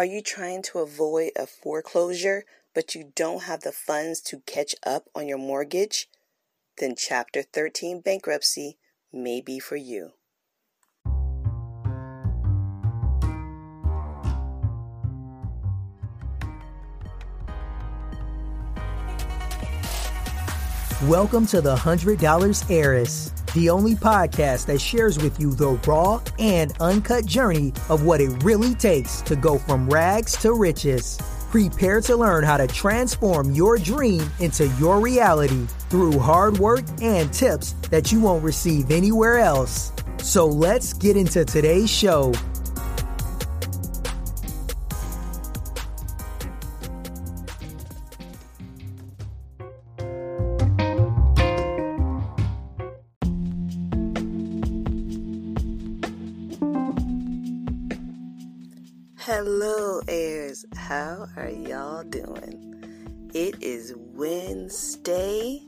Are you trying to avoid a foreclosure, but you don't have the funds to catch up on your mortgage? Then Chapter 13 bankruptcy may be for you. Welcome to the $100 Heiress, the only podcast that shares with you the raw and uncut journey of what it really takes to go from rags to riches. Prepare to learn how to transform your dream into your reality through hard work and tips that you won't receive anywhere else. So let's get into today's show. Hello, heirs. How are y'all doing? It is Wednesday.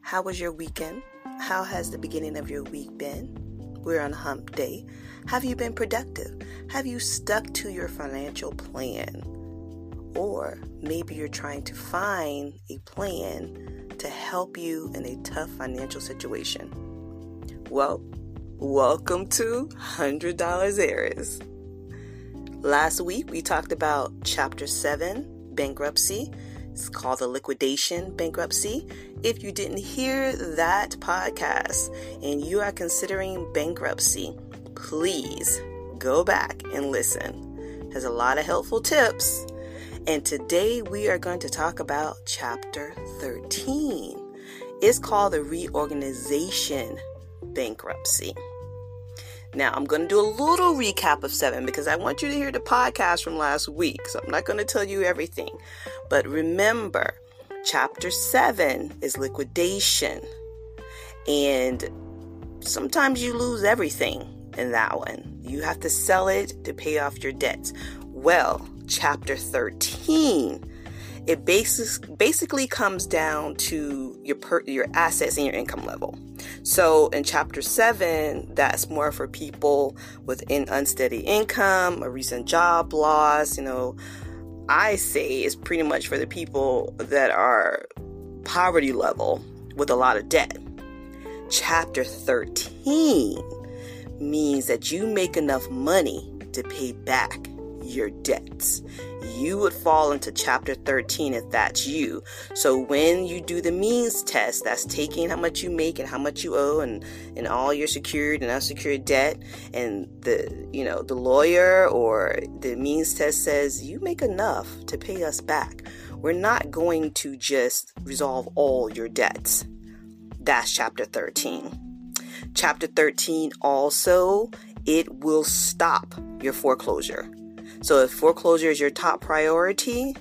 How was your weekend? How has the beginning of your week been? We're on hump day. Have you been productive? Have you stuck to your financial plan? Or maybe you're trying to find a plan to help you in a tough financial situation. Well, welcome to $100 Heirs. Last week we talked about Chapter 7, bankruptcy. It's called the liquidation bankruptcy. If you didn't hear that podcast and you are considering bankruptcy, please go back and listen. Has a lot of helpful tips. And today we are going to talk about Chapter 13. It's called the reorganization bankruptcy. Now, I'm going to do a little recap of seven because I want you to hear the podcast from last week. So I'm not going to tell you everything. But remember, chapter seven is liquidation. And sometimes you lose everything in that one. You have to sell it to pay off your debts. Well, chapter 13 it basic, basically comes down to your per, your assets and your income level. So in chapter 7, that's more for people with an unsteady income, a recent job loss, you know, I say is pretty much for the people that are poverty level with a lot of debt. Chapter 13 means that you make enough money to pay back your debts. You would fall into chapter 13 if that's you. So when you do the means test, that's taking how much you make and how much you owe and, and all your secured and unsecured debt. And the, you know, the lawyer or the means test says you make enough to pay us back. We're not going to just resolve all your debts. That's chapter 13. Chapter 13 also, it will stop your foreclosure. So if foreclosure is your top priority,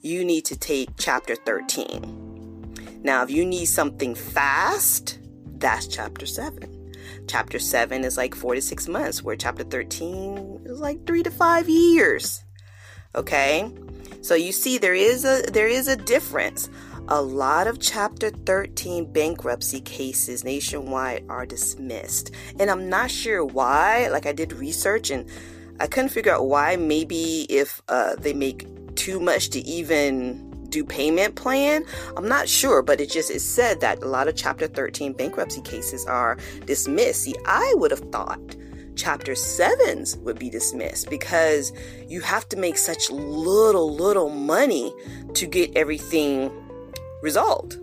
you need to take chapter 13. Now, if you need something fast, that's chapter 7. Chapter 7 is like 4 to 6 months, where chapter 13 is like 3 to 5 years. Okay? So you see there is a there is a difference. A lot of chapter 13 bankruptcy cases nationwide are dismissed. And I'm not sure why. Like I did research and I couldn't figure out why. Maybe if uh, they make too much to even do payment plan. I'm not sure, but it just is said that a lot of Chapter 13 bankruptcy cases are dismissed. See, I would have thought Chapter 7s would be dismissed because you have to make such little, little money to get everything resolved.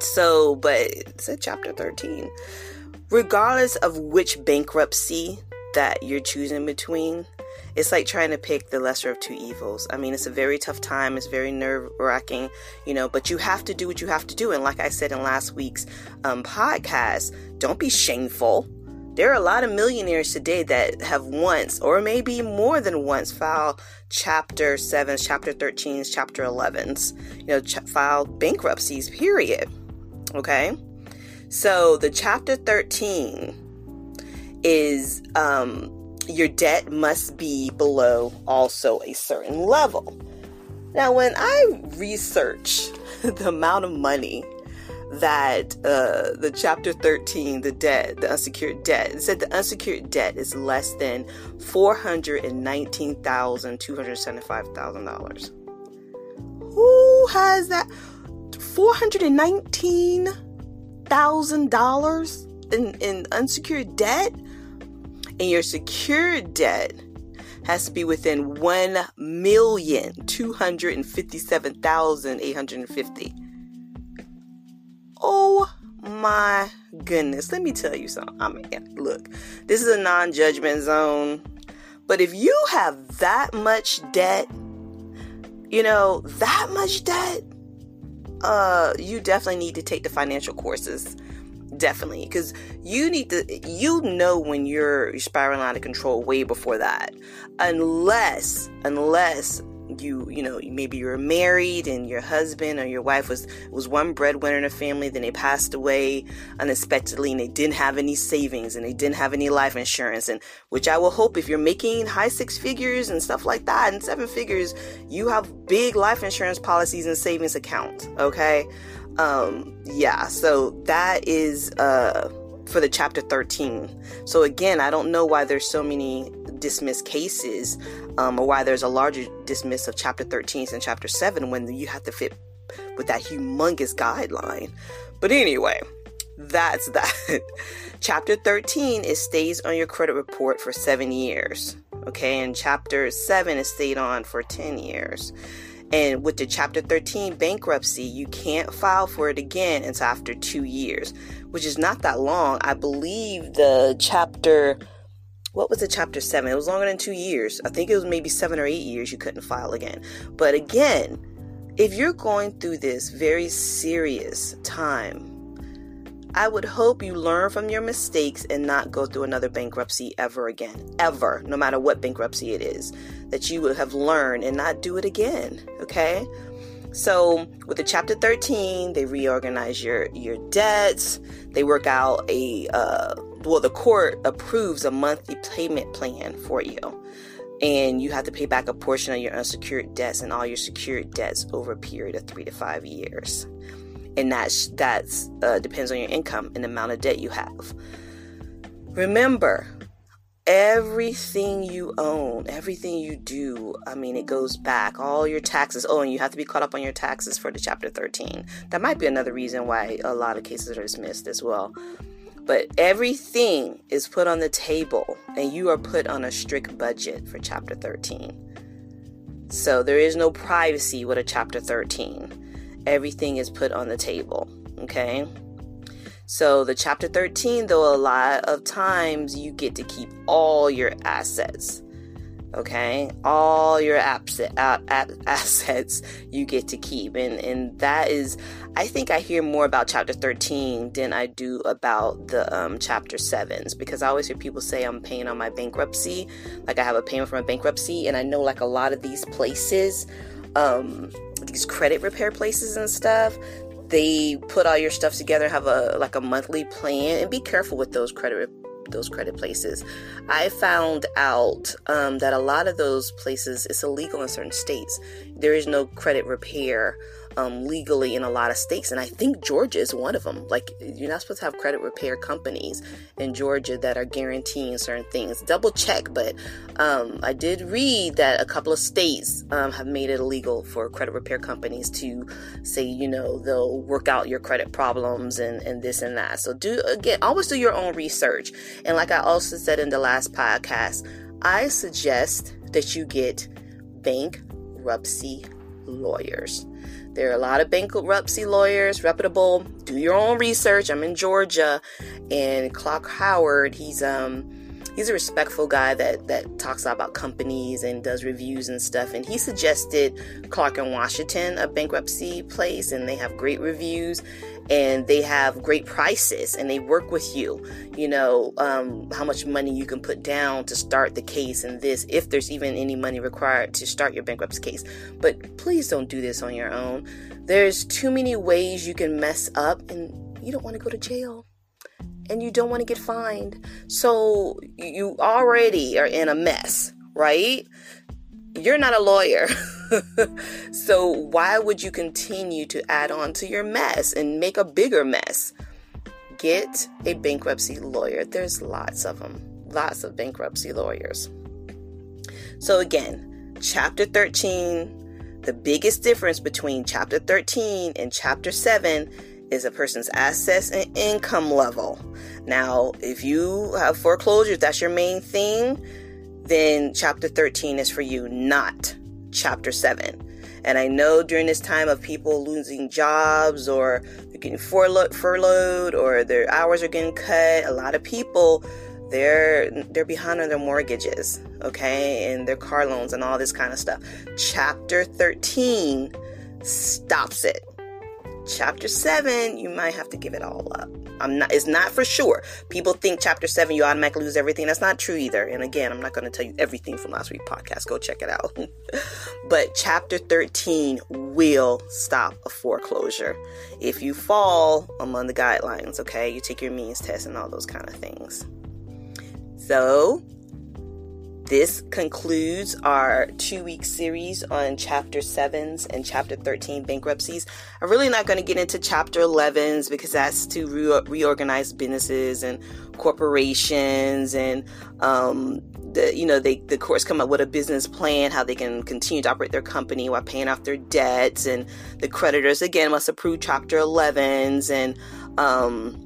So, but it said Chapter 13. Regardless of which bankruptcy that you're choosing between, it's like trying to pick the lesser of two evils. I mean, it's a very tough time, it's very nerve wracking, you know, but you have to do what you have to do. And like I said in last week's um, podcast, don't be shameful. There are a lot of millionaires today that have once, or maybe more than once, filed chapter 7s, chapter 13s, chapter 11s, you know, ch- filed bankruptcies, period. Okay? So the chapter 13 is um, your debt must be below also a certain level. Now, when I research the amount of money that uh, the chapter 13, the debt, the unsecured debt, it said the unsecured debt is less than $419,275,000. Who has that? $419,000 in, in unsecured debt? And your secured debt has to be within 1,257,850. Oh my goodness. Let me tell you something. I mean, look, this is a non judgment zone. But if you have that much debt, you know, that much debt, uh, you definitely need to take the financial courses definitely because you need to you know when you're spiraling out of control way before that. Unless unless you you know maybe you're married and your husband or your wife was was one breadwinner in a family then they passed away unexpectedly and they didn't have any savings and they didn't have any life insurance and which I will hope if you're making high six figures and stuff like that and seven figures you have big life insurance policies and savings accounts okay um, yeah, so that is uh, for the chapter 13. So again, I don't know why there's so many dismissed cases um, or why there's a larger dismiss of chapter 13s than chapter 7 when you have to fit with that humongous guideline. But anyway, that's that. chapter 13 it stays on your credit report for seven years. Okay, and chapter 7 is stayed on for 10 years. And with the Chapter 13 bankruptcy, you can't file for it again until after two years, which is not that long. I believe the chapter, what was the Chapter 7? It was longer than two years. I think it was maybe seven or eight years you couldn't file again. But again, if you're going through this very serious time, I would hope you learn from your mistakes and not go through another bankruptcy ever again. Ever, no matter what bankruptcy it is, that you would have learned and not do it again. Okay? So with the chapter 13, they reorganize your your debts. They work out a uh, well, the court approves a monthly payment plan for you, and you have to pay back a portion of your unsecured debts and all your secured debts over a period of three to five years and that's that's uh, depends on your income and the amount of debt you have. Remember, everything you own, everything you do, I mean, it goes back. All your taxes. Oh, and you have to be caught up on your taxes for the Chapter 13. That might be another reason why a lot of cases are dismissed as well. But everything is put on the table, and you are put on a strict budget for Chapter 13. So there is no privacy with a Chapter 13 everything is put on the table. Okay. So, the chapter 13, though, a lot of times you get to keep all your assets. Okay. All your asset, assets you get to keep. And, and that is, I think I hear more about chapter 13 than I do about the um, chapter 7s because I always hear people say I'm paying on my bankruptcy. Like I have a payment for my bankruptcy. And I know, like, a lot of these places, um, these credit repair places and stuff they put all your stuff together have a like a monthly plan and be careful with those credit those credit places. I found out um, that a lot of those places it's illegal in certain states. There is no credit repair um, legally in a lot of states, and I think Georgia is one of them. Like, you're not supposed to have credit repair companies in Georgia that are guaranteeing certain things. Double check, but um, I did read that a couple of states um, have made it illegal for credit repair companies to say, you know, they'll work out your credit problems and, and this and that. So, do again, always do your own research. And like I also said in the last podcast, I suggest that you get bankruptcy lawyers. There are a lot of bankruptcy lawyers, reputable. Do your own research. I'm in Georgia, and Clark Howard, he's um he's a respectful guy that that talks about companies and does reviews and stuff. And he suggested Clark and Washington, a bankruptcy place, and they have great reviews and they have great prices and they work with you. You know um, how much money you can put down to start the case and this if there's even any money required to start your bankruptcy case. But please don't do this on your own. There's too many ways you can mess up and you don't want to go to jail and you don't want to get fined so you already are in a mess right you're not a lawyer. so why would you continue to add on to your mess and make a bigger mess? Get a bankruptcy lawyer. There's lots of them, lots of bankruptcy lawyers. So, again, chapter 13, the biggest difference between chapter 13 and chapter 7 is a person's assets and income level. Now, if you have foreclosures, that's your main thing, then chapter 13 is for you, not chapter 7. And I know during this time of people losing jobs or getting furloughed or their hours are getting cut, a lot of people they're they're behind on their mortgages, okay, and their car loans and all this kind of stuff. Chapter 13 stops it chapter 7 you might have to give it all up. I'm not it's not for sure. People think chapter 7 you automatically lose everything. That's not true either. And again i'm not going to tell you everything from last week's podcast. Go check it out. But chapter 13 will stop a foreclosure. If you fall among the guidelines okay you take your means test and all those kind of things. So this concludes our two week series on chapter 7s and chapter 13 bankruptcies. I'm really not going to get into chapter 11s because that's to re- reorganize businesses and corporations and um, the you know they the courts come up with a business plan how they can continue to operate their company while paying off their debts and the creditors again must approve chapter 11s and um,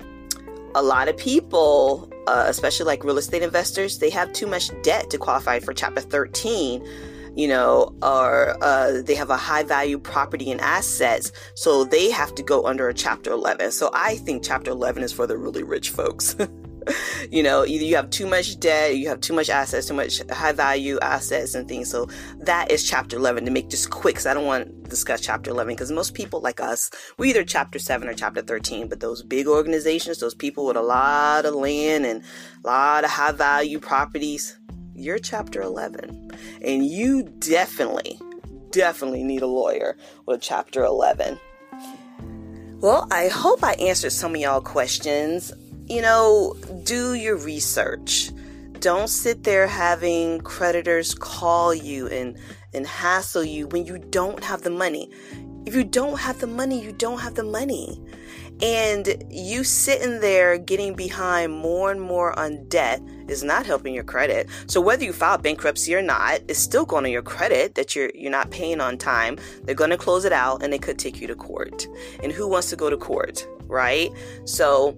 a lot of people uh, especially like real estate investors, they have too much debt to qualify for Chapter 13, you know, or uh, they have a high value property and assets, so they have to go under a Chapter 11. So I think Chapter 11 is for the really rich folks. you know, either you have too much debt, you have too much assets, too much high value assets and things. So that is chapter 11 to make this quick because I don't want to discuss chapter 11 because most people like us, we either chapter 7 or chapter 13, but those big organizations, those people with a lot of land and a lot of high value properties, you're chapter 11. And you definitely, definitely need a lawyer with chapter 11. Well, I hope I answered some of y'all questions you know, do your research. Don't sit there having creditors call you and, and hassle you when you don't have the money. If you don't have the money, you don't have the money. And you sitting there getting behind more and more on debt is not helping your credit. So whether you file bankruptcy or not, it's still going on your credit that you're you're not paying on time. They're going to close it out and they could take you to court. And who wants to go to court, right? So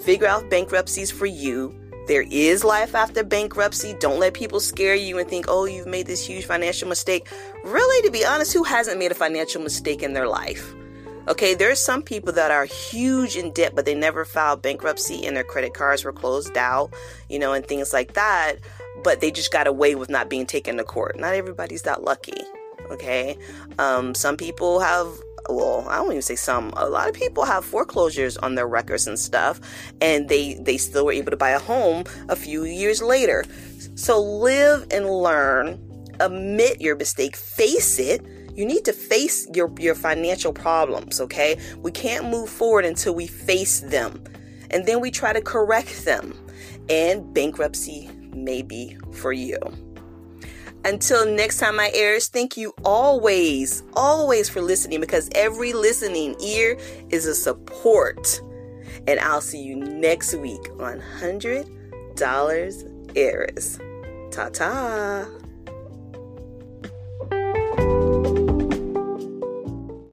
Figure out bankruptcies for you. There is life after bankruptcy. Don't let people scare you and think, oh, you've made this huge financial mistake. Really, to be honest, who hasn't made a financial mistake in their life? Okay, there's some people that are huge in debt, but they never filed bankruptcy and their credit cards were closed out, you know, and things like that. But they just got away with not being taken to court. Not everybody's that lucky. Okay, um, some people have well, I don't even say some. A lot of people have foreclosures on their records and stuff, and they they still were able to buy a home a few years later. So live and learn. Admit your mistake. Face it. You need to face your your financial problems. Okay, we can't move forward until we face them, and then we try to correct them. And bankruptcy may be for you. Until next time, my heirs, thank you always, always for listening because every listening ear is a support. And I'll see you next week on $100 Heirs. Ta ta.